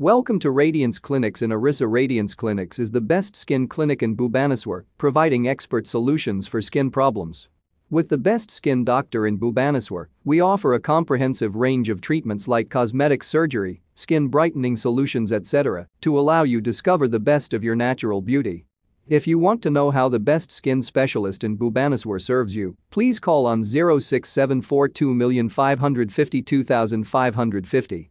Welcome to Radiance Clinics in Orissa Radiance Clinics is the best skin clinic in Bhubaneswar, providing expert solutions for skin problems. With the best skin doctor in Bhubaneswar, we offer a comprehensive range of treatments like cosmetic surgery, skin brightening solutions etc. to allow you discover the best of your natural beauty. If you want to know how the best skin specialist in Bhubaneswar serves you, please call on 06742552550.